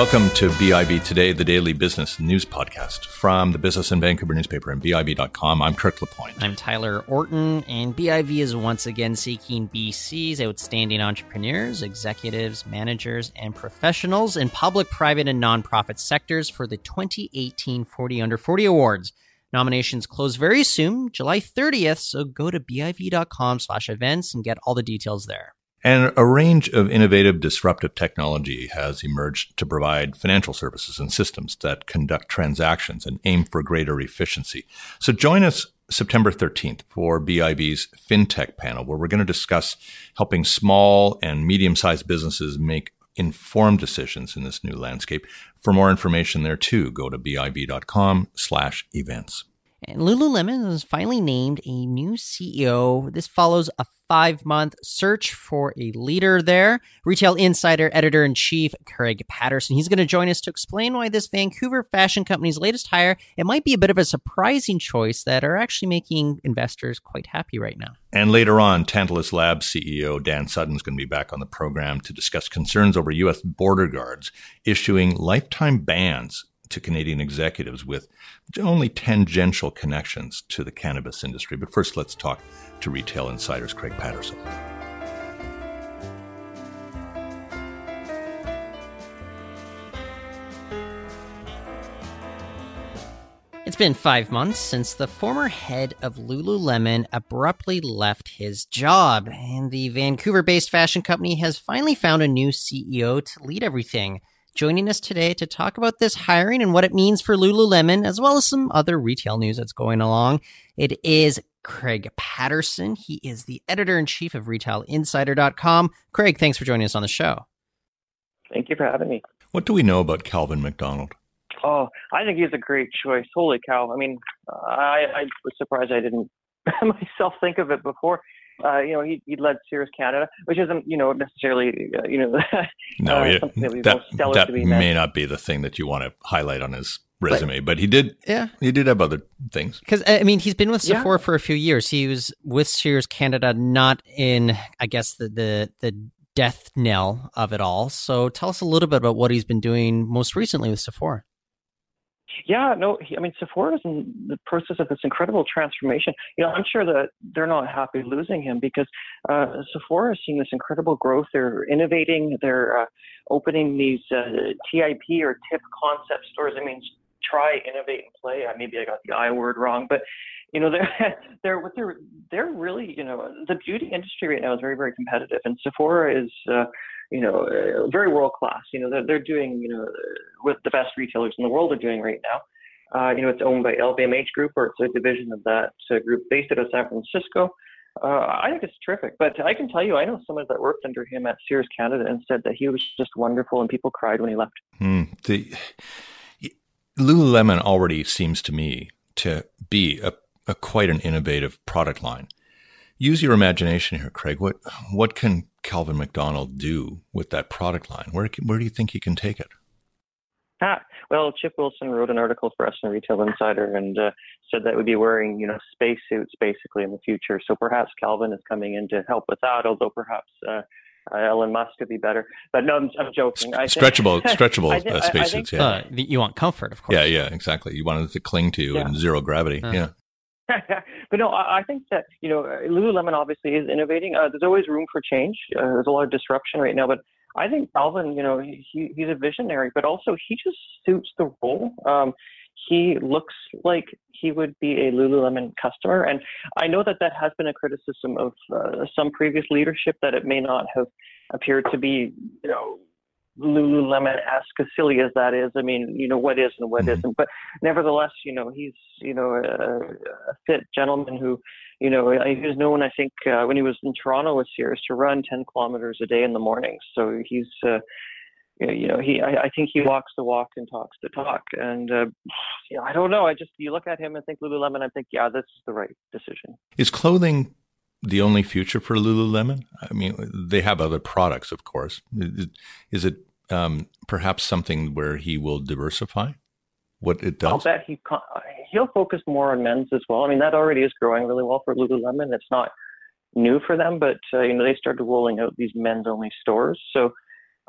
Welcome to BIV Today, the daily business news podcast from the Business in Vancouver newspaper and BIV.com. I'm Kirk LaPointe. I'm Tyler Orton, and BIV is once again seeking BC's outstanding entrepreneurs, executives, managers, and professionals in public, private, and nonprofit sectors for the 2018 40 Under 40 Awards. Nominations close very soon, July 30th, so go to biv.com slash events and get all the details there. And a range of innovative, disruptive technology has emerged to provide financial services and systems that conduct transactions and aim for greater efficiency. So join us September 13th for BIV's FinTech panel, where we're going to discuss helping small and medium sized businesses make informed decisions in this new landscape. For more information there too, go to biv.com slash events. And Lululemon was finally named a new CEO. This follows a five month search for a leader there. Retail Insider editor in chief Craig Patterson. He's going to join us to explain why this Vancouver fashion company's latest hire it might be a bit of a surprising choice that are actually making investors quite happy right now. And later on, Tantalus Labs CEO Dan Sutton is going to be back on the program to discuss concerns over U.S. border guards issuing lifetime bans to Canadian executives with only tangential connections to the cannabis industry. But first, let's talk to Retail Insider's Craig Patterson. It's been five months since the former head of Lululemon abruptly left his job, and the Vancouver based fashion company has finally found a new CEO to lead everything. Joining us today to talk about this hiring and what it means for Lululemon, as well as some other retail news that's going along, it is Craig Patterson. He is the editor in chief of RetailInsider.com. Craig, thanks for joining us on the show. Thank you for having me. What do we know about Calvin McDonald? Oh, I think he's a great choice. Holy cow! I mean, I, I was surprised I didn't myself think of it before uh, you know, he, he led Sears Canada, which isn't, you know, necessarily, uh, you know, no, uh, that, that, that may not be the thing that you want to highlight on his resume, but, but he did, yeah, he did have other things. Because I mean, he's been with Sephora yeah. for a few years. He was with Sears Canada, not in, I guess, the the the death knell of it all. So tell us a little bit about what he's been doing most recently with Sephora. Yeah, no, I mean, Sephora is in the process of this incredible transformation. You know, I'm sure that they're not happy losing him because uh, Sephora is seeing this incredible growth. They're innovating. They're uh, opening these uh, TIP or TIP concept stores. I mean, try, innovate, and play. Maybe I got the I word wrong, but you know, they're they're what they're they're really you know the beauty industry right now is very very competitive, and Sephora is. Uh, you know, uh, very world class. You know, they're, they're doing, you know, what the best retailers in the world are doing right now. Uh, you know, it's owned by LVMH Group, or it's a division of that uh, group based out of San Francisco. Uh, I think it's terrific. But I can tell you, I know someone that worked under him at Sears Canada and said that he was just wonderful, and people cried when he left. Hmm. The Lululemon already seems to me to be a, a quite an innovative product line. Use your imagination here, Craig. What what can Calvin McDonald do with that product line? Where where do you think he can take it? Ah, well, Chip Wilson wrote an article for us in Retail Insider and uh, said that we'd be wearing, you know, spacesuits basically in the future. So perhaps Calvin is coming in to help with that, although perhaps uh, uh, Elon Musk could be better. But no, I'm, I'm joking. I stretchable, think, stretchable I think, uh, spacesuits. Yeah, uh, you want comfort, of course. Yeah, yeah, exactly. You want it to cling to you yeah. in zero gravity. Uh-huh. Yeah. but no, I think that you know Lululemon obviously is innovating. Uh, there's always room for change. Uh, there's a lot of disruption right now, but I think Calvin, you know, he, he's a visionary, but also he just suits the role. Um, he looks like he would be a Lululemon customer, and I know that that has been a criticism of uh, some previous leadership that it may not have appeared to be, you know, Lululemon-esque, as silly as that is. I mean, you know, what is and what mm-hmm. not But nevertheless, you know, he's, you know, a, a fit gentleman who, you know, he was known, I think, uh, when he was in Toronto with Sears to run 10 kilometers a day in the morning. So he's, uh, you know, he, I, I think he walks the walk and talks the talk. And, uh, yeah, I don't know. I just, you look at him and think Lululemon, I think, yeah, this is the right decision. Is clothing the only future for Lululemon? I mean, they have other products, of course. Is it um, perhaps something where he will diversify what it does? I'll bet he he'll focus more on men's as well. I mean, that already is growing really well for Lululemon. It's not new for them, but uh, you know they started rolling out these men's only stores. So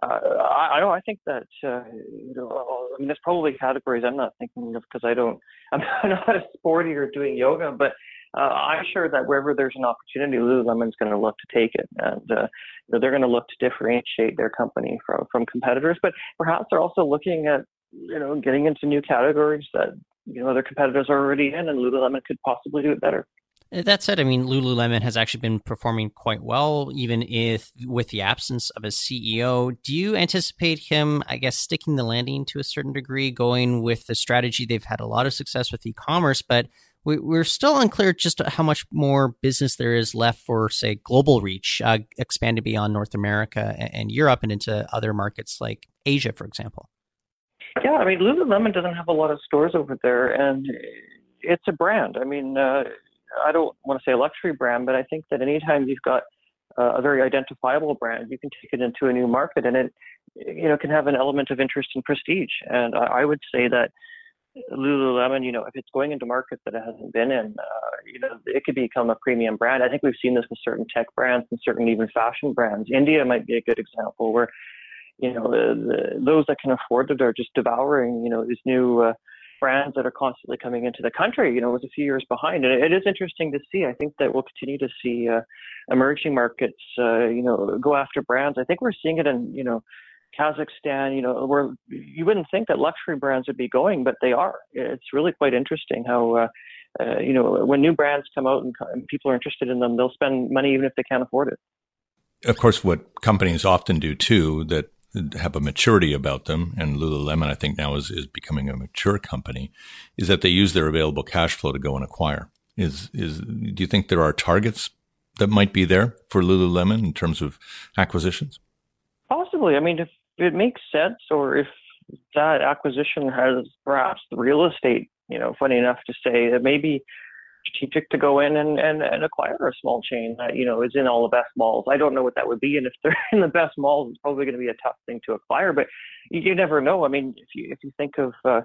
uh, I, I don't. I think that uh, you know. I mean, there's probably categories I'm not thinking of because I don't. I'm not a sporty or doing yoga, but uh, I'm sure that wherever there's an opportunity, Lululemon's going to look to take it, and uh, you know, they're going to look to differentiate their company from from competitors. But perhaps they're also looking at you know getting into new categories that you know other competitors are already in, and Lululemon could possibly do it better. That said, I mean, Lululemon has actually been performing quite well, even if with the absence of a CEO. Do you anticipate him, I guess, sticking the landing to a certain degree, going with the strategy? They've had a lot of success with e-commerce, but we, are still unclear just how much more business there is left for, say, global reach, uh, expanded beyond North America and, and Europe and into other markets like Asia, for example. Yeah, I mean, Lululemon doesn't have a lot of stores over there, and it's a brand. I mean. Uh, I don't want to say a luxury brand, but I think that anytime you've got uh, a very identifiable brand, you can take it into a new market, and it you know can have an element of interest and prestige. And I, I would say that Lululemon, you know, if it's going into markets that it hasn't been in, uh, you know, it could become a premium brand. I think we've seen this with certain tech brands and certain even fashion brands. India might be a good example where, you know, the, the, those that can afford it are just devouring, you know, these new uh, brands that are constantly coming into the country, you know, it was a few years behind. And it is interesting to see. I think that we'll continue to see uh, emerging markets, uh, you know, go after brands. I think we're seeing it in, you know, Kazakhstan, you know, where you wouldn't think that luxury brands would be going, but they are. It's really quite interesting how, uh, uh, you know, when new brands come out and, and people are interested in them, they'll spend money even if they can't afford it. Of course, what companies often do too that have a maturity about them, and Lululemon, I think now is, is becoming a mature company, is that they use their available cash flow to go and acquire. Is is do you think there are targets that might be there for Lululemon in terms of acquisitions? Possibly. I mean, if it makes sense, or if that acquisition has perhaps the real estate, you know, funny enough to say that maybe strategic to go in and, and, and acquire a small chain that you know is in all the best malls. I don't know what that would be, and if they're in the best malls, it's probably going to be a tough thing to acquire. But you, you never know. I mean, if you if you think of uh,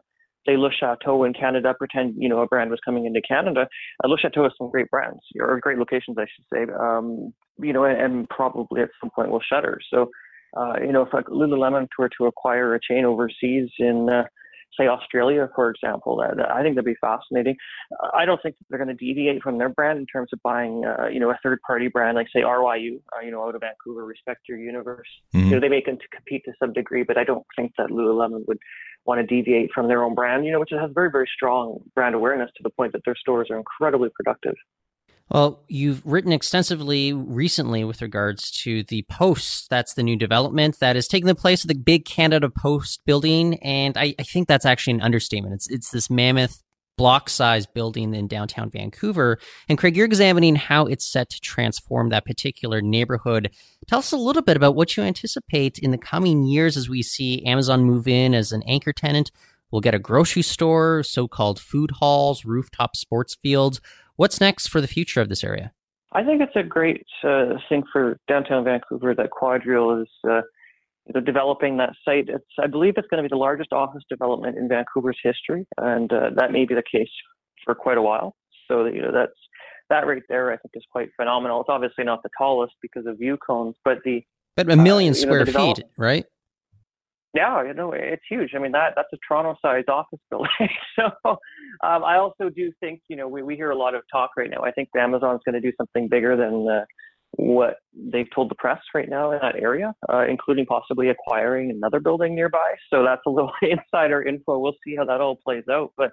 say Le Chateau in Canada, pretend you know a brand was coming into Canada. Uh, Le Chateau has some great brands or great locations, I should say. Um, you know, and, and probably at some point will shutter. So. Uh, you know, if like Lululemon were to acquire a chain overseas in uh, say Australia, for example. That, I think that'd be fascinating. I don't think they're going to deviate from their brand in terms of buying, uh, you know, a third-party brand like say RYU, uh, you know, out of Vancouver, Respect Your Universe. Mm-hmm. You know, they may compete to some degree, but I don't think that Lululemon would want to deviate from their own brand. You know, which has very, very strong brand awareness to the point that their stores are incredibly productive. Well, you've written extensively recently with regards to the Post. That's the new development that is taking the place of the big Canada Post building, and I, I think that's actually an understatement. It's it's this mammoth block size building in downtown Vancouver. And Craig, you're examining how it's set to transform that particular neighborhood. Tell us a little bit about what you anticipate in the coming years as we see Amazon move in as an anchor tenant. We'll get a grocery store, so-called food halls, rooftop sports fields. What's next for the future of this area? I think it's a great uh, thing for downtown Vancouver that QuadReal is uh, developing that site. It's, I believe it's going to be the largest office development in Vancouver's history, and uh, that may be the case for quite a while. So you know that's that right there. I think is quite phenomenal. It's obviously not the tallest because of view cones, but the but a million uh, square know, feet, right? Yeah, you know, it's huge. I mean, that that's a Toronto-sized office building. so, um, I also do think, you know, we, we hear a lot of talk right now. I think Amazon's going to do something bigger than what they've told the press right now in that area, uh, including possibly acquiring another building nearby. So that's a little insider info. We'll see how that all plays out. But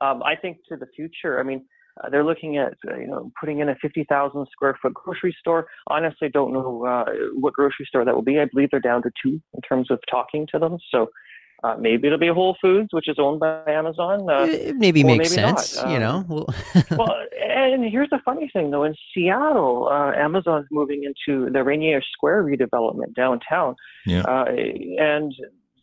um, I think to the future, I mean, uh, they're looking at uh, you know putting in a 50,000 square foot grocery store. Honestly, don't know uh, what grocery store that will be. I believe they're down to two in terms of talking to them. So uh, maybe it'll be Whole Foods, which is owned by Amazon. Uh, it maybe makes maybe sense, you know. well, and here's the funny thing, though. In Seattle, uh, Amazon's moving into the Rainier Square redevelopment downtown, yeah. uh, and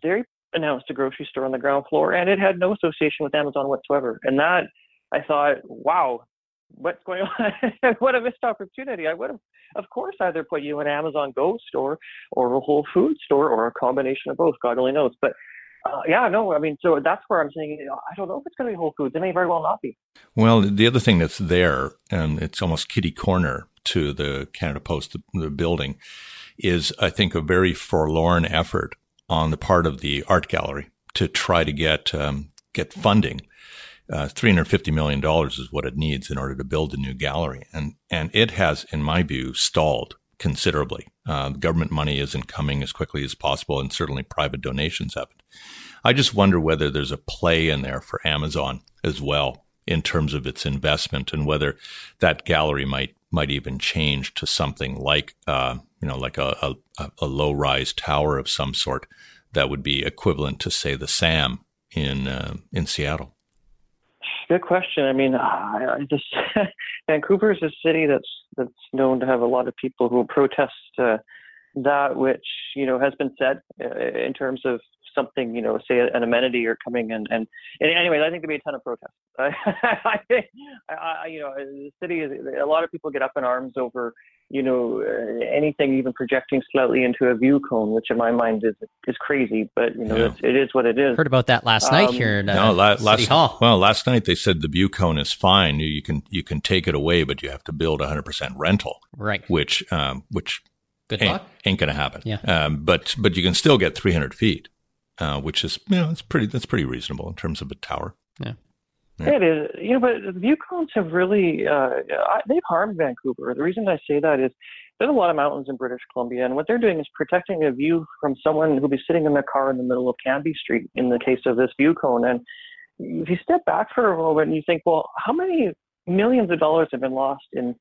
they announced a grocery store on the ground floor, and it had no association with Amazon whatsoever. And that I thought, wow, what's going on? what a missed opportunity. I would have, of course, either put you in Amazon Go store or a Whole Food store or a combination of both. God only knows. But uh, yeah, no, I mean, so that's where I'm saying I don't know if it's going to be Whole Foods. It may very well not be. Well, the other thing that's there, and it's almost kitty corner to the Canada Post, the, the building, is, I think, a very forlorn effort on the part of the art gallery to try to get um, get funding. Uh, $350 million is what it needs in order to build a new gallery. And, and it has, in my view, stalled considerably. Uh, government money isn't coming as quickly as possible, and certainly private donations haven't. I just wonder whether there's a play in there for Amazon as well in terms of its investment, and whether that gallery might might even change to something like uh, you know like a, a, a low rise tower of some sort that would be equivalent to say the SAM in uh, in Seattle. Good question. I mean, I, I just Vancouver is a city that's that's known to have a lot of people who protest uh, that which you know has been said uh, in terms of something, you know, say an amenity or coming and and, and anyways, I think there'd be a ton of protests. I think, I, you know, the city is a lot of people get up in arms over, you know, uh, anything even projecting slightly into a view cone, which in my mind is is crazy. But you know, yeah. it is what it is. Heard about that last night um, here in uh, no, la- City last, Hall. Well, last night they said the view cone is fine. You, you can you can take it away, but you have to build 100 percent rental. Right. Which um, which Good ain't, ain't going to happen. Yeah. Um, but but you can still get 300 feet uh, which is you know it's pretty that's pretty reasonable in terms of a tower. Yeah. Yeah. It is, you know, but the view cones have really uh, they've harmed Vancouver. The reason I say that is there's a lot of mountains in British Columbia, and what they're doing is protecting a view from someone who'll be sitting in their car in the middle of Cambie Street. In the case of this view cone, and if you step back for a moment and you think, well, how many millions of dollars have been lost in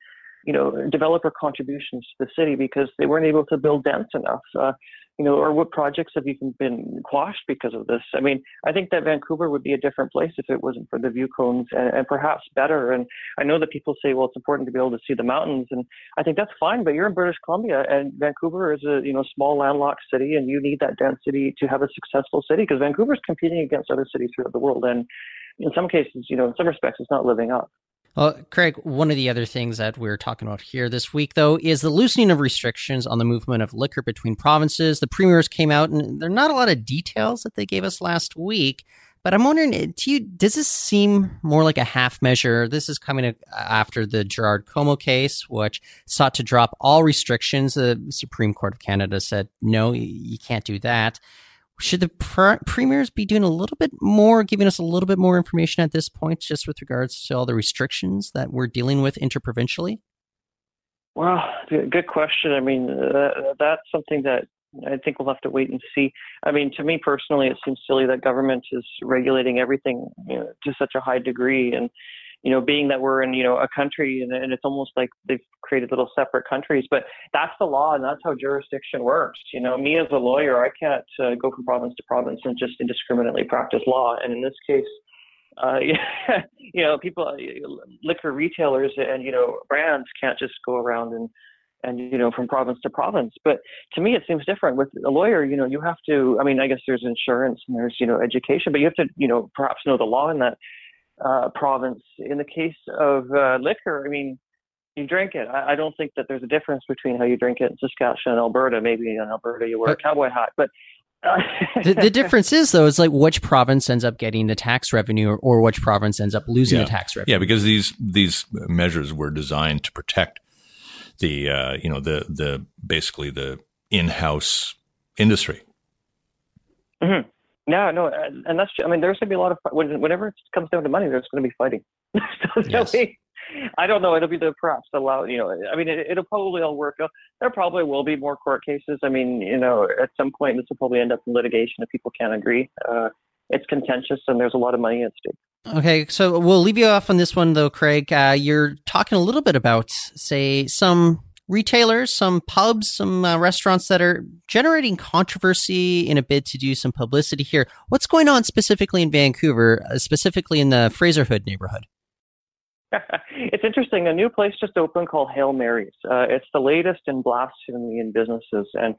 you know developer contributions to the city because they weren't able to build dense enough. Uh, you know, or what projects have even been quashed because of this? I mean, I think that Vancouver would be a different place if it wasn't for the view cones and, and perhaps better. And I know that people say, well, it's important to be able to see the mountains, and I think that's fine. But you're in British Columbia, and Vancouver is a you know small landlocked city, and you need that density to have a successful city because Vancouver's competing against other cities throughout the world, and in some cases, you know, in some respects, it's not living up. Well, Craig, one of the other things that we're talking about here this week, though, is the loosening of restrictions on the movement of liquor between provinces. The premiers came out, and there are not a lot of details that they gave us last week. But I'm wondering, eh, to you, does this seem more like a half measure? This is coming after the Gerard Comeau case, which sought to drop all restrictions. The Supreme Court of Canada said, no, you can't do that should the pr- premiers be doing a little bit more, giving us a little bit more information at this point, just with regards to all the restrictions that we're dealing with interprovincially? Well, good question. I mean, uh, that's something that I think we'll have to wait and see. I mean, to me personally, it seems silly that government is regulating everything you know, to such a high degree, and you know, being that we're in, you know, a country and, and it's almost like they've created little separate countries, but that's the law and that's how jurisdiction works. You know, me as a lawyer, I can't uh, go from province to province and just indiscriminately practice law. And in this case, uh, you know, people, liquor retailers and, you know, brands can't just go around and, and you know from province to province but to me it seems different with a lawyer you know you have to i mean i guess there's insurance and there's you know education but you have to you know perhaps know the law in that uh, province. In the case of uh, liquor, I mean, you drink it. I, I, don't think that there's a difference between how you drink it in Saskatchewan and Alberta. Maybe in Alberta you wear a cowboy hat, but uh, the, the, difference is though is like which province ends up getting the tax revenue or, or which province ends up losing yeah. the tax revenue. Yeah, because these these measures were designed to protect the uh, you know the the basically the in-house industry. Mm-hmm. No, no, and that's. I mean, there's going to be a lot of whenever it comes down to money, there's going to be fighting. so yes. be, I don't know. It'll be the perhaps allow. You know, I mean, it, will probably all work out. There probably will be more court cases. I mean, you know, at some point this will probably end up in litigation if people can't agree. Uh, it's contentious, and there's a lot of money at stake. Okay, so we'll leave you off on this one though, Craig. Uh, you're talking a little bit about, say, some retailers, some pubs, some uh, restaurants that are generating controversy in a bid to do some publicity here. What's going on specifically in Vancouver, uh, specifically in the Fraserhood neighborhood? it's interesting. A new place just opened called Hail Mary's. Uh, it's the latest in blasphemy in businesses, and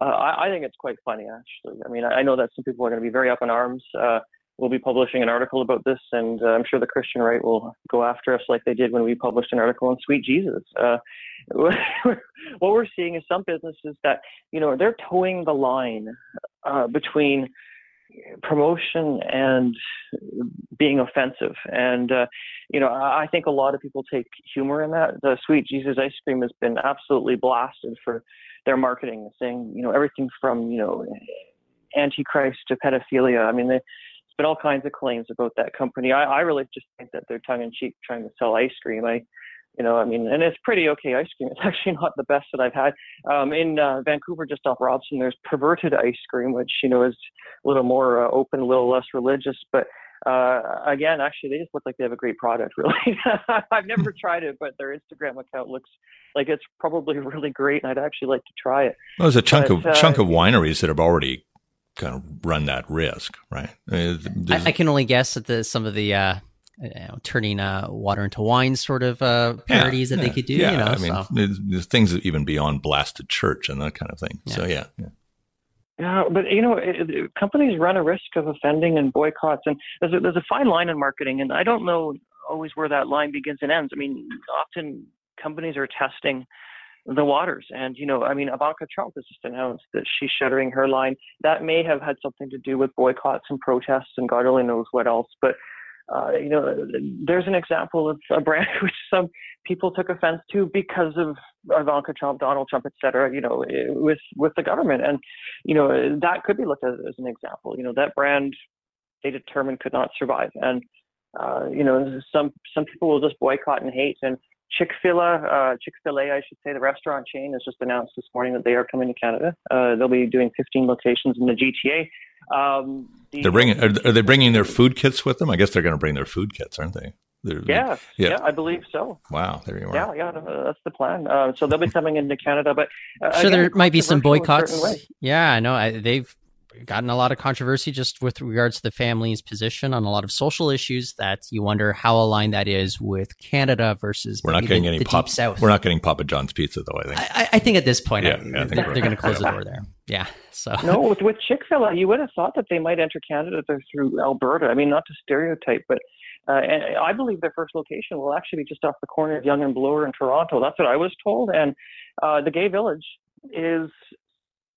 uh, I, I, think it's quite funny, actually. I mean, I, I know that some people are going to be very up in arms. We'll be publishing an article about this, and uh, I'm sure the Christian right will go after us like they did when we published an article on Sweet Jesus. Uh, what we're seeing is some businesses that you know they're toeing the line uh, between promotion and being offensive. And, uh, you know, I think a lot of people take humor in that. The Sweet Jesus ice cream has been absolutely blasted for their marketing, saying, you know, everything from, you know, antichrist to pedophilia. I mean, they, there's been all kinds of claims about that company. I, I really just think that they're tongue in cheek trying to sell ice cream. I, you know, I mean, and it's pretty okay ice cream. It's actually not the best that I've had. Um, in uh, Vancouver, just off Robson, there's perverted ice cream, which you know is a little more uh, open, a little less religious. But uh, again, actually, they just look like they have a great product. Really, I've never tried it, but their Instagram account looks like it's probably really great, and I'd actually like to try it. Well, there's a chunk but, of uh, chunk of wineries that have already kind of run that risk, right? I, I, can only guess at the some of the uh, you know, turning uh, water into wine sort of uh, parodies yeah, that yeah, they could do. Yeah, you know, I mean, so. there's, there's, things even beyond blasted church and that kind of thing. Yeah. So yeah, yeah. Yeah, but you know, it, it, companies run a risk of offending and boycotts, and there's a, there's a fine line in marketing, and I don't know always where that line begins and ends. I mean, often companies are testing the waters. And, you know, I mean, Ivanka Trump has just announced that she's shuttering her line. That may have had something to do with boycotts and protests and God only knows what else. But uh, you know, there's an example of a brand which some people took offense to because of Ivanka Trump, Donald Trump, et cetera, you know, with, with the government. And, you know, that could be looked at as an example. You know, that brand they determined could not survive. And, uh, you know, some, some people will just boycott and hate. And Chick-fil-A, uh, Chick-fil-A, I should say, the restaurant chain has just announced this morning that they are coming to Canada. Uh, they'll be doing 15 locations in the GTA. Um, the, they're bringing. Are, are, they bringing their food kits with them? I guess they're going to bring their food kits, aren't they? They're, yeah, yeah, yeah, I believe so. Wow, there you are. Yeah, yeah, that's the plan. Uh, so they'll be coming into Canada, but uh, sure, again, there might be some boycotts. Yeah, I know. I, they've gotten a lot of controversy just with regards to the family's position on a lot of social issues that you wonder how aligned that is with Canada versus we're not getting the, any the pop, South. We're not getting Papa John's pizza though. I think. I, I think at this point, yeah, I, yeah, they're, they're going to close the door there. Yeah. So no, with, with Chick Fil A, you would have thought that they might enter Canada through Alberta. I mean, not to stereotype, but uh, and I believe their first location will actually be just off the corner of Yonge and Bloor in Toronto. That's what I was told, and uh, the Gay Village is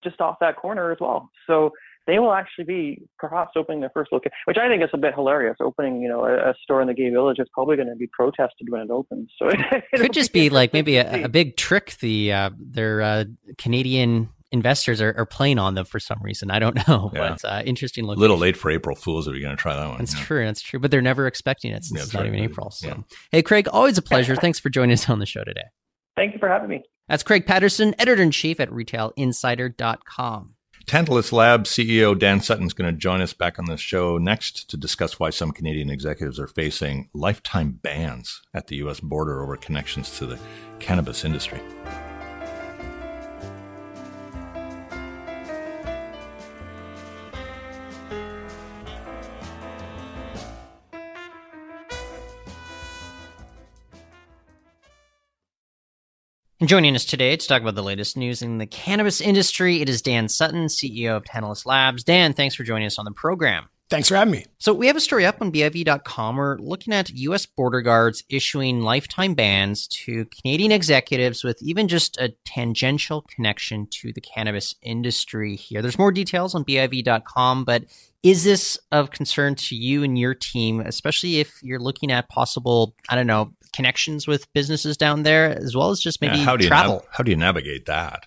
just off that corner as well. So they will actually be perhaps opening their first location, which I think is a bit hilarious. Opening, you know, a, a store in the gay village is probably going to be protested when it opens. So it, could just be like maybe a, a, big trick the uh, their uh, Canadian investors are, are, playing on them for some reason. I don't know, yeah. but uh, interesting. Location. A little late for April Fools. Are you going to try that one? That's yeah. true. That's true. But they're never expecting it since yeah, it's not right. even April. So, yeah. hey, Craig, always a pleasure. Thanks for joining us on the show today. Thank you for having me. That's Craig Patterson, editor in chief at RetailInsider.com. Tantalus Labs CEO Dan Sutton is going to join us back on the show next to discuss why some Canadian executives are facing lifetime bans at the U.S. border over connections to the cannabis industry. And joining us today to talk about the latest news in the cannabis industry, it is Dan Sutton, CEO of Tantalus Labs. Dan, thanks for joining us on the program. Thanks for having me. So, we have a story up on BIV.com. We're looking at U.S. border guards issuing lifetime bans to Canadian executives with even just a tangential connection to the cannabis industry here. There's more details on BIV.com, but is this of concern to you and your team, especially if you're looking at possible, I don't know, connections with businesses down there, as well as just maybe yeah, how do travel. You nav- how do you navigate that?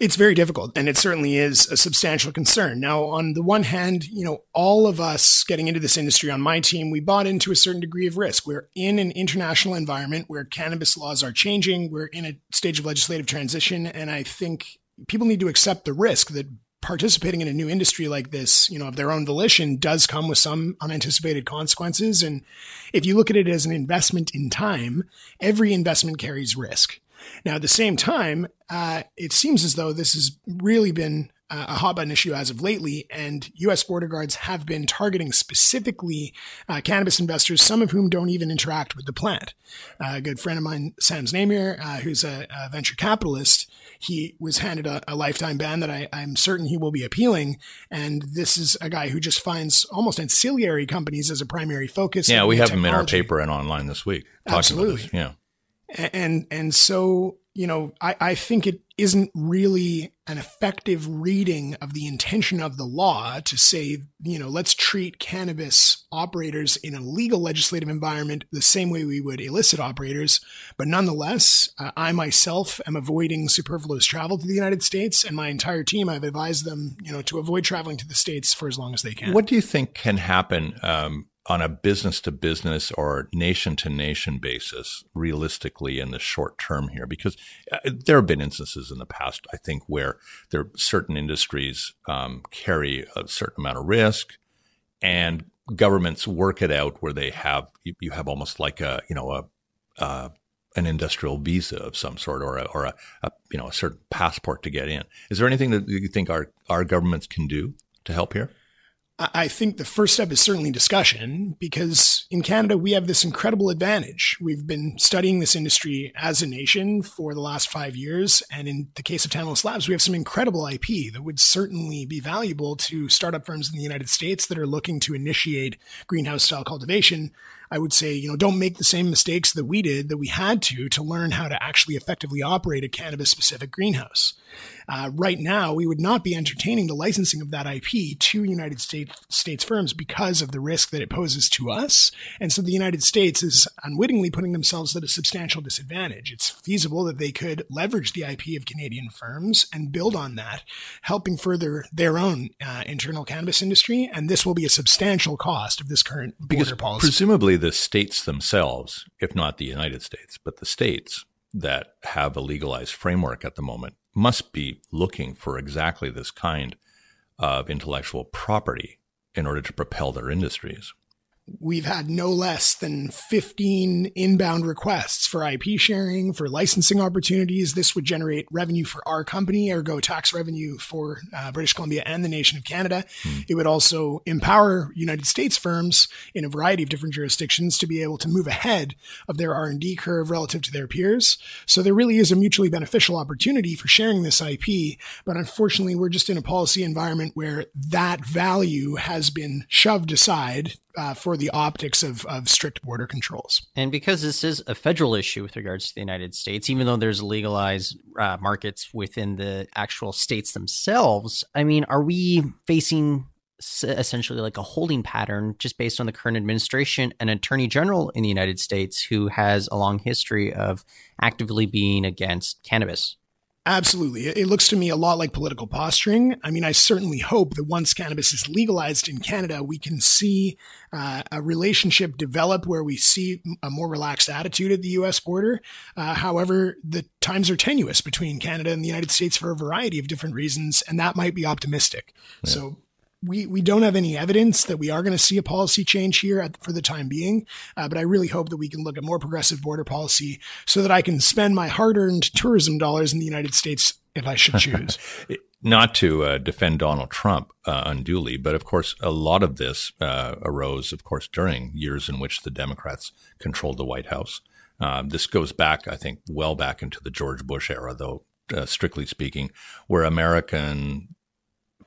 It's very difficult, and it certainly is a substantial concern. Now, on the one hand, you know, all of us getting into this industry on my team, we bought into a certain degree of risk. We're in an international environment where cannabis laws are changing. We're in a stage of legislative transition, and I think people need to accept the risk that participating in a new industry like this, you know, of their own volition does come with some unanticipated consequences. And if you look at it as an investment in time, every investment carries risk. Now, at the same time, uh, it seems as though this has really been uh, a hot button issue as of lately, and U.S. border guards have been targeting specifically uh, cannabis investors, some of whom don't even interact with the plant. Uh, a good friend of mine, Sam Znaimer, uh, who's a, a, venture capitalist, he was handed a, a lifetime ban that I, am certain he will be appealing. And this is a guy who just finds almost ancillary companies as a primary focus. Yeah, we have technology. him in our paper and online this week. Absolutely. Yeah. And and so you know, I, I think it isn't really an effective reading of the intention of the law to say, you know, let's treat cannabis operators in a legal legislative environment the same way we would illicit operators. But nonetheless, uh, I myself am avoiding superfluous travel to the United States, and my entire team, I've advised them, you know, to avoid traveling to the States for as long as they can. What do you think can happen um, on a business to business or nation to nation basis realistically in the short term here because uh, there have been instances in the past i think where there certain industries um, carry a certain amount of risk and governments work it out where they have you, you have almost like a you know a uh, an industrial visa of some sort or a, or a, a you know a certain passport to get in. Is there anything that you think our our governments can do to help here I think the first step is certainly discussion because in Canada, we have this incredible advantage. We've been studying this industry as a nation for the last five years. And in the case of Tantalus Labs, we have some incredible IP that would certainly be valuable to startup firms in the United States that are looking to initiate greenhouse style cultivation I would say, you know, don't make the same mistakes that we did, that we had to, to learn how to actually effectively operate a cannabis specific greenhouse. Uh, right now, we would not be entertaining the licensing of that IP to United States, States firms because of the risk that it poses to us. And so the United States is unwittingly putting themselves at a substantial disadvantage. It's feasible that they could leverage the IP of Canadian firms and build on that, helping further their own uh, internal cannabis industry. And this will be a substantial cost of this current border because policy. Presumably, the states themselves, if not the United States, but the states that have a legalized framework at the moment, must be looking for exactly this kind of intellectual property in order to propel their industries we've had no less than 15 inbound requests for IP sharing, for licensing opportunities. This would generate revenue for our company, ergo tax revenue for uh, British Columbia and the nation of Canada. Mm. It would also empower United States firms in a variety of different jurisdictions to be able to move ahead of their R&D curve relative to their peers. So there really is a mutually beneficial opportunity for sharing this IP, but unfortunately we're just in a policy environment where that value has been shoved aside uh, for the optics of, of strict border controls. And because this is a federal issue with regards to the United States, even though there's legalized uh, markets within the actual states themselves, I mean, are we facing essentially like a holding pattern just based on the current administration and attorney general in the United States who has a long history of actively being against cannabis? Absolutely. It looks to me a lot like political posturing. I mean, I certainly hope that once cannabis is legalized in Canada, we can see uh, a relationship develop where we see a more relaxed attitude at the US border. Uh, however, the times are tenuous between Canada and the United States for a variety of different reasons, and that might be optimistic. Yeah. So we we don't have any evidence that we are going to see a policy change here at, for the time being, uh, but I really hope that we can look at more progressive border policy so that I can spend my hard-earned tourism dollars in the United States if I should choose. Not to uh, defend Donald Trump uh, unduly, but of course, a lot of this uh, arose, of course, during years in which the Democrats controlled the White House. Um, this goes back, I think, well back into the George Bush era, though, uh, strictly speaking, where American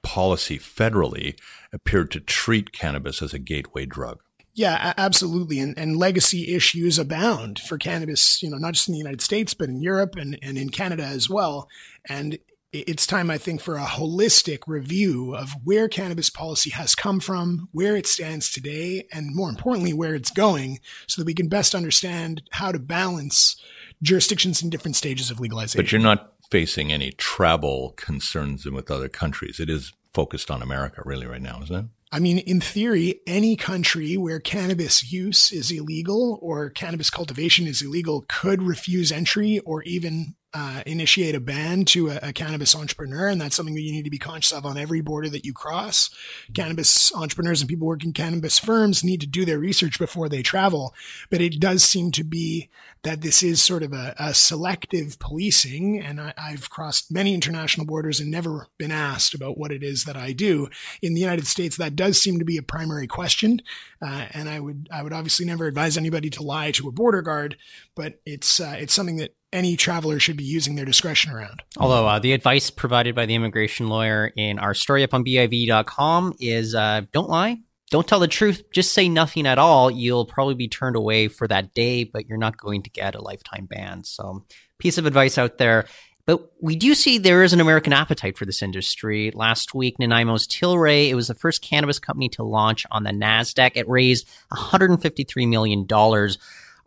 policy federally appeared to treat cannabis as a gateway drug. Yeah, absolutely. And, and legacy issues abound for cannabis, you know, not just in the United States, but in Europe and, and in Canada as well. And it's time, I think, for a holistic review of where cannabis policy has come from, where it stands today, and more importantly, where it's going, so that we can best understand how to balance jurisdictions in different stages of legalization. But you're not facing any travel concerns with other countries. It is focused on America really right now, isn't it? I mean, in theory, any country where cannabis use is illegal or cannabis cultivation is illegal could refuse entry or even uh, initiate a ban to a, a, cannabis entrepreneur, and that's something that you need to be conscious of on every border that you cross. Cannabis entrepreneurs and people working cannabis firms need to do their research before they travel, but it does seem to be that this is sort of a, a selective policing, and I, have crossed many international borders and never been asked about what it is that I do. In the United States, that does seem to be a primary question, uh, and I would I would obviously never advise anybody to lie to a border guard, but it's uh, it's something that any traveler should be using their discretion around. Although uh, the advice provided by the immigration lawyer in our story up on BIV.com is uh, don't lie, don't tell the truth, just say nothing at all. You'll probably be turned away for that day, but you're not going to get a lifetime ban. So, piece of advice out there. But we do see there is an American appetite for this industry. Last week, Nanaimo's Tilray, it was the first cannabis company to launch on the NASDAQ. It raised $153 million.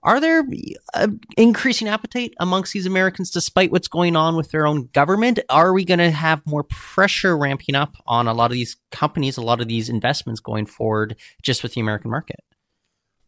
Are there uh, increasing appetite amongst these Americans despite what's going on with their own government? Are we going to have more pressure ramping up on a lot of these companies, a lot of these investments going forward just with the American market?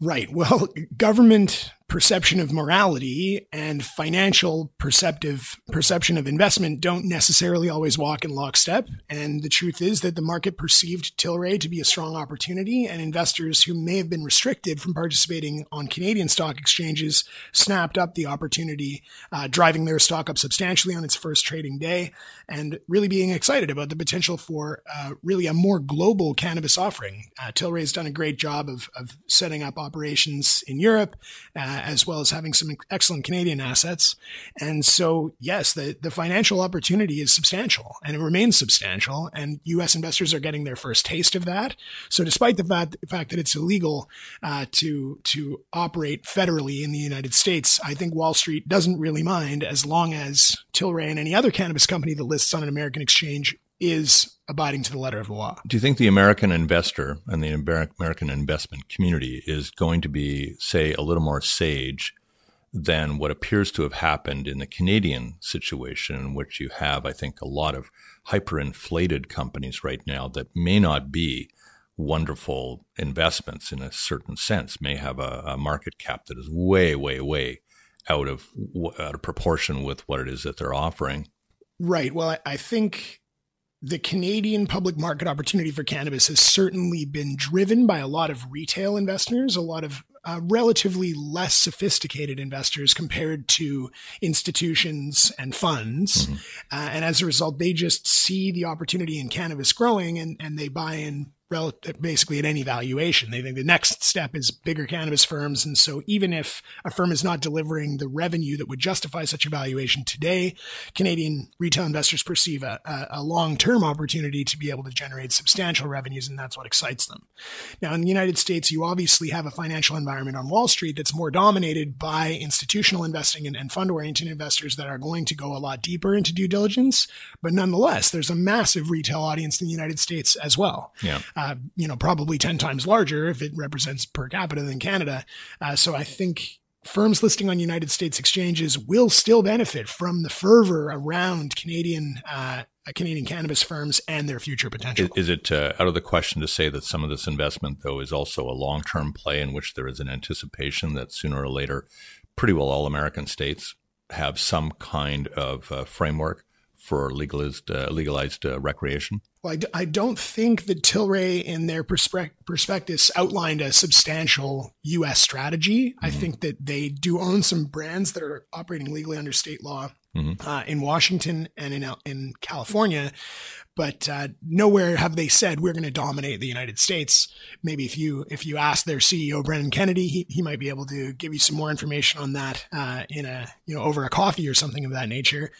Right. Well, government perception of morality and financial perceptive perception of investment don't necessarily always walk in lockstep. And the truth is that the market perceived Tilray to be a strong opportunity, and investors who may have been restricted from participating on Canadian stock exchanges snapped up the opportunity, uh, driving their stock up substantially on its first trading day, and really being excited about the potential for uh, really a more global cannabis offering. Uh, Tilray has done a great job of, of setting up operations in Europe. Uh, uh, as well as having some excellent Canadian assets. And so, yes, the, the financial opportunity is substantial and it remains substantial. And U.S. investors are getting their first taste of that. So, despite the fact, the fact that it's illegal uh, to to operate federally in the United States, I think Wall Street doesn't really mind as long as Tilray and any other cannabis company that lists on an American exchange is abiding to the letter of the law. Do you think the American investor and the American investment community is going to be, say, a little more sage than what appears to have happened in the Canadian situation, in which you have, I think, a lot of hyperinflated companies right now that may not be wonderful investments in a certain sense, may have a, a market cap that is way, way, way out of out of proportion with what it is that they're offering. Right. Well, I, I think the Canadian public market opportunity for cannabis has certainly been driven by a lot of retail investors, a lot of uh, relatively less sophisticated investors compared to institutions and funds. Mm-hmm. Uh, and as a result, they just see the opportunity in cannabis growing and, and they buy in relative, basically at any valuation. They think the next step is bigger cannabis firms. And so even if a firm is not delivering the revenue that would justify such a valuation today, Canadian retail investors perceive a, a, long-term opportunity to be able to generate substantial revenues. And that's what excites them. Now, in the United States, you obviously have a financial environment on Wall Street that's more dominated by institutional investing and, and fund-oriented investors that are going to go a lot deeper into due diligence. But nonetheless, there's a massive retail audience in the United States as well. Yeah uh, you know, probably 10 times larger if it represents per capita than Canada. Uh, so I think firms listing on United States exchanges will still benefit from the fervor around Canadian uh, Canadian cannabis firms and their future potential. Is, is it uh, out of the question to say that some of this investment, though, is also a long term play in which there is an anticipation that sooner or later, pretty well all American states have some kind of uh, framework for legalized uh, legalized uh, recreation? Well, I d- I don't think that Tilray in their perspe- prospectus outlined a substantial U.S. strategy. Mm-hmm. I think that they do own some brands that are operating legally under state law mm-hmm. uh, in Washington and in in California, but uh, nowhere have they said we're going to dominate the United States. Maybe if you if you ask their CEO Brendan Kennedy, he, he might be able to give you some more information on that uh, in a you know over a coffee or something of that nature.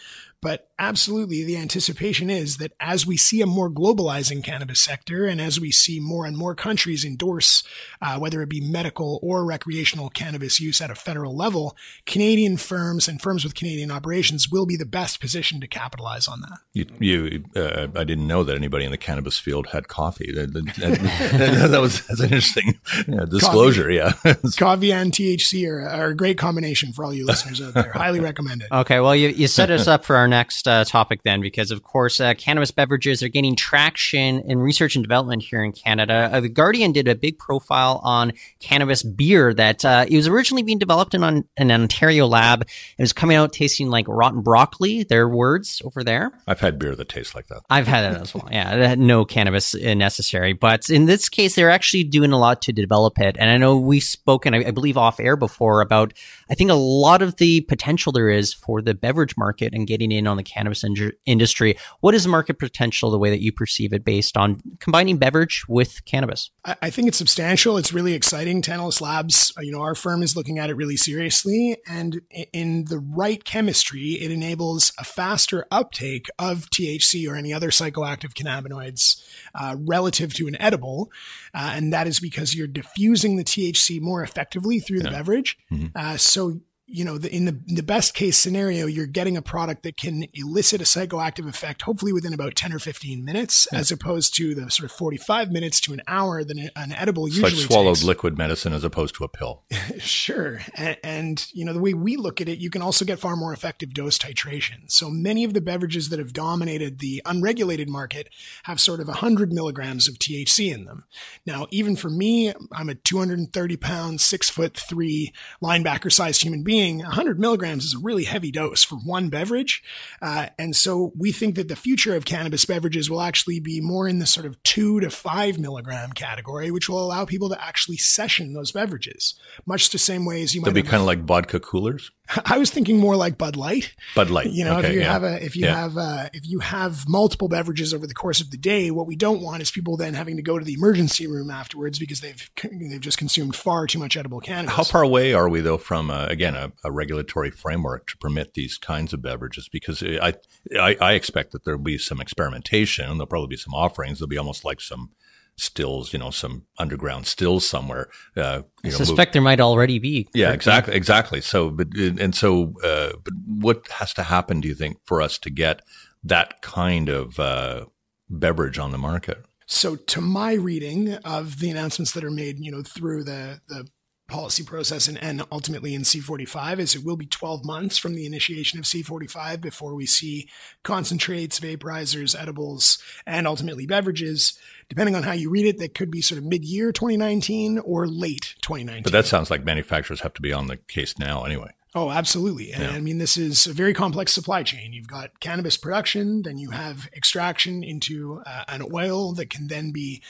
But absolutely, the anticipation is that as we see a more globalizing cannabis sector and as we see more and more countries endorse, uh, whether it be medical or recreational cannabis use at a federal level, Canadian firms and firms with Canadian operations will be the best position to capitalize on that. You, you uh, I didn't know that anybody in the cannabis field had coffee. That, that, that was that's an interesting yeah, disclosure. Coffee, yeah, coffee and THC are, are, a great combination for all you listeners out there. Highly recommended. Okay, well, you, you set us up for our next uh, topic then, because of course, uh, cannabis beverages are gaining traction in research and development here in Canada. Uh, the Guardian did a big profile on cannabis beer that uh, it was originally being developed in an, an Ontario lab. It was coming out tasting like rotten broccoli. Their words over there. I've had beer that tastes like that. I've had it as well. Yeah, no cannabis necessary, but in this case, they're actually doing a lot to develop it. And I know we've spoken, I, I believe, off air before about. I think a lot of the potential there is for the beverage market and getting in on the cannabis in- industry. What is the market potential the way that you perceive it based on combining beverage with cannabis? I, I think it's substantial. It's really exciting. Tantalus Labs, uh, you know, our firm is looking at it really seriously. And in the right chemistry, it enables a faster uptake of THC or any other psychoactive cannabinoids uh, relative to an edible. Uh, and that is because you're diffusing the THC more effectively through the beverage. Mm-hmm. Uh, so you know, the, in the the best case scenario, you're getting a product that can elicit a psychoactive effect, hopefully within about 10 or 15 minutes, yeah. as opposed to the sort of 45 minutes to an hour that an edible it's usually like swallowed takes. liquid medicine as opposed to a pill. sure. And, and, you know, the way we look at it, you can also get far more effective dose titration. So many of the beverages that have dominated the unregulated market have sort of 100 milligrams of THC in them. Now, even for me, I'm a 230 pound, six foot three linebacker sized human being being 100 milligrams is a really heavy dose for one beverage. Uh, and so we think that the future of cannabis beverages will actually be more in the sort of two to five milligram category, which will allow people to actually session those beverages, much the same way as you might. They'll be kind of like vodka coolers. I was thinking more like Bud Light. Bud Light. You know, okay, if you yeah. have a if you yeah. have uh, if you have multiple beverages over the course of the day, what we don't want is people then having to go to the emergency room afterwards because they've they've just consumed far too much edible cannabis. How far away are we though from uh, again a, a, regulatory framework to permit these kinds of beverages? Because I, I I expect that there'll be some experimentation. There'll probably be some offerings. There'll be almost like some stills, you know, some underground stills somewhere. Uh, I suspect move. there might already be. Yeah, exactly, exactly. So, but and so, uh, but what has to happen, do you think, for us to get that kind of uh, beverage on the market? So, to my reading of the announcements that are made, you know, through the the policy process and, and ultimately in C45 is it will be 12 months from the initiation of C45 before we see concentrates, vaporizers, edibles, and ultimately beverages. Depending on how you read it, that could be sort of mid-year 2019 or late 2019. But that sounds like manufacturers have to be on the case now anyway. Oh, absolutely. And yeah. I mean, this is a very complex supply chain. You've got cannabis production, then you have extraction into uh, an oil that can then be,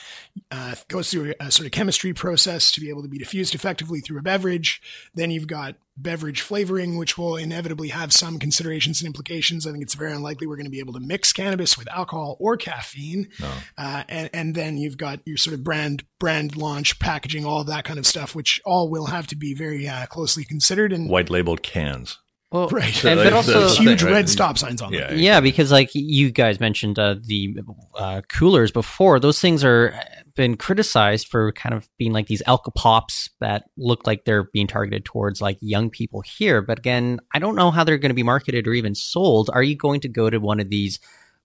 uh, goes through a, a sort of chemistry process to be able to be diffused effectively through a beverage. Then you've got beverage flavoring, which will inevitably have some considerations and implications. I think it's very unlikely we're going to be able to mix cannabis with alcohol or caffeine. No. Uh, and, and then you've got your sort of brand, brand launch, packaging, all of that kind of stuff, which all will have to be very uh, closely considered. And white labeled cans. Well, right. And, but also huge red stop signs on yeah, them. Yeah, because like you guys mentioned uh, the uh, coolers before, those things are been criticized for kind of being like these alcopops that look like they're being targeted towards like young people here. But again, I don't know how they're going to be marketed or even sold. Are you going to go to one of these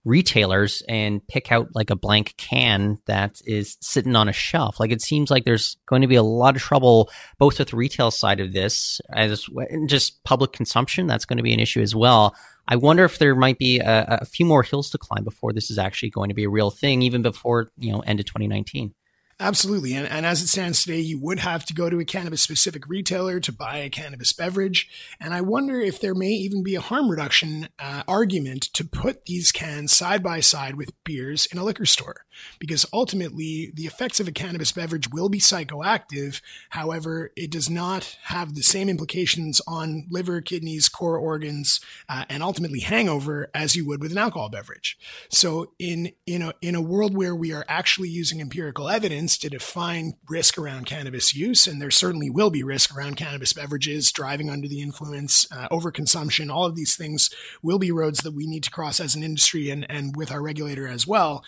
retailers and pick out like a blank can that is sitting on a shelf. Like it seems like there's going to be a lot of trouble both with the retail side of this as just public consumption. That's going to be an issue as well. I wonder if there might be a, a few more hills to climb before this is actually going to be a real thing, even before you know end of 2019. Absolutely. And, and as it stands today, you would have to go to a cannabis specific retailer to buy a cannabis beverage. And I wonder if there may even be a harm reduction uh, argument to put these cans side by side with beers in a liquor store. Because ultimately, the effects of a cannabis beverage will be psychoactive. However, it does not have the same implications on liver, kidneys, core organs, uh, and ultimately hangover as you would with an alcohol beverage. So in, in, a, in a world where we are actually using empirical evidence, to define risk around cannabis use, and there certainly will be risk around cannabis beverages, driving under the influence, uh, overconsumption. All of these things will be roads that we need to cross as an industry and, and with our regulator as well.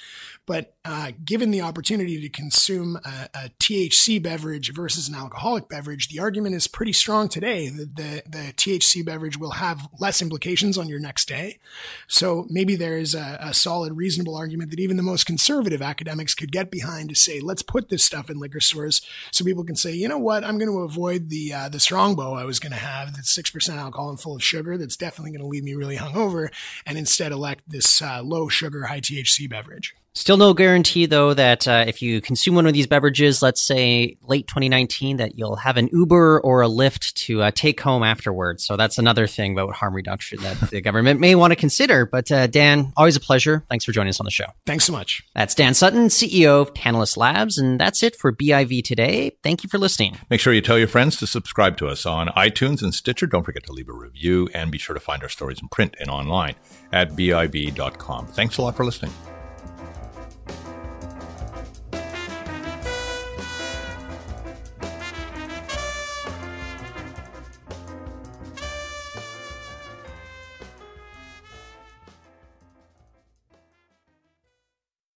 But uh, given the opportunity to consume a, a, THC beverage versus an alcoholic beverage, the argument is pretty strong today that the, the THC beverage will have less implications on your next day. So maybe there is a, a solid, reasonable argument that even the most conservative academics could get behind to say, let's put this stuff in liquor stores so people can say, you know what, I'm going to avoid the uh, the strongbow I was going to have that's six percent alcohol and full of sugar. That's definitely going to leave me really hungover, and instead elect this uh, low sugar, high THC beverage. Still no guarantee, though, that uh, if you consume one of these beverages, let's say late 2019, that you'll have an Uber or a Lyft to uh, take home afterwards. So that's another thing about harm reduction that the government may want to consider. But uh, Dan, always a pleasure. Thanks for joining us on the show. Thanks so much. That's Dan Sutton, CEO of Tantalus Labs. And that's it for BIV today. Thank you for listening. Make sure you tell your friends to subscribe to us on iTunes and Stitcher. Don't forget to leave a review and be sure to find our stories in print and online at BIV.com. Thanks a lot for listening.